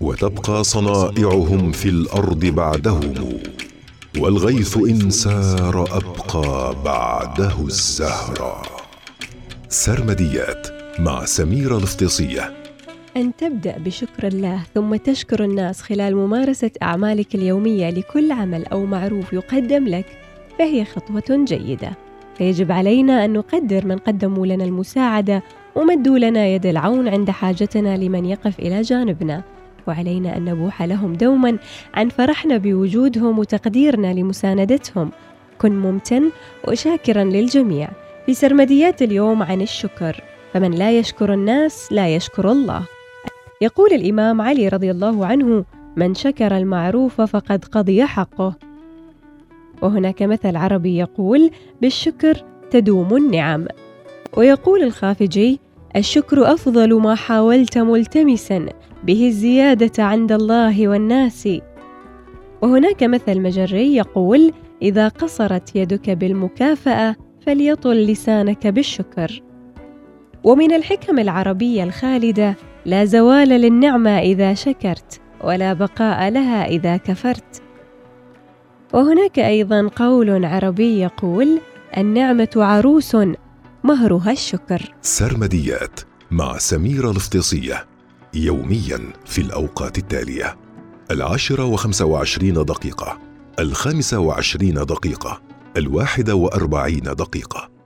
وتبقى صنائعهم في الأرض بعدهم والغيث إن سار أبقى بعده الزهرة سرمديات مع سميره الافتصيه أن تبدأ بشكر الله ثم تشكر الناس خلال ممارسة أعمالك اليومية لكل عمل أو معروف يقدم لك فهي خطوة جيدة. فيجب علينا أن نقدر من قدموا لنا المساعدة ومدوا لنا يد العون عند حاجتنا لمن يقف إلى جانبنا. وعلينا أن نبوح لهم دوما عن فرحنا بوجودهم وتقديرنا لمساندتهم. كن ممتن وشاكرا للجميع. في سرمديات اليوم عن الشكر. فمن لا يشكر الناس لا يشكر الله. يقول الإمام علي رضي الله عنه من شكر المعروف فقد قضي حقه. وهناك مثل عربي يقول بالشكر تدوم النعم. ويقول الخافجي الشكر أفضل ما حاولت ملتمسا. به الزيادة عند الله والناس. وهناك مثل مجري يقول إذا قصرت يدك بالمكافأة فليطل لسانك بالشكر. ومن الحكم العربية الخالدة لا زوال للنعمة إذا شكرت ولا بقاء لها إذا كفرت. وهناك أيضا قول عربي يقول النعمة عروس مهرها الشكر. سرمديات مع سميرة الافتصية يوميا في الأوقات التالية. العاشرة وخمسة وعشرين دقيقة الخامسة وعشرين دقيقة الواحدة وأربعين دقيقة.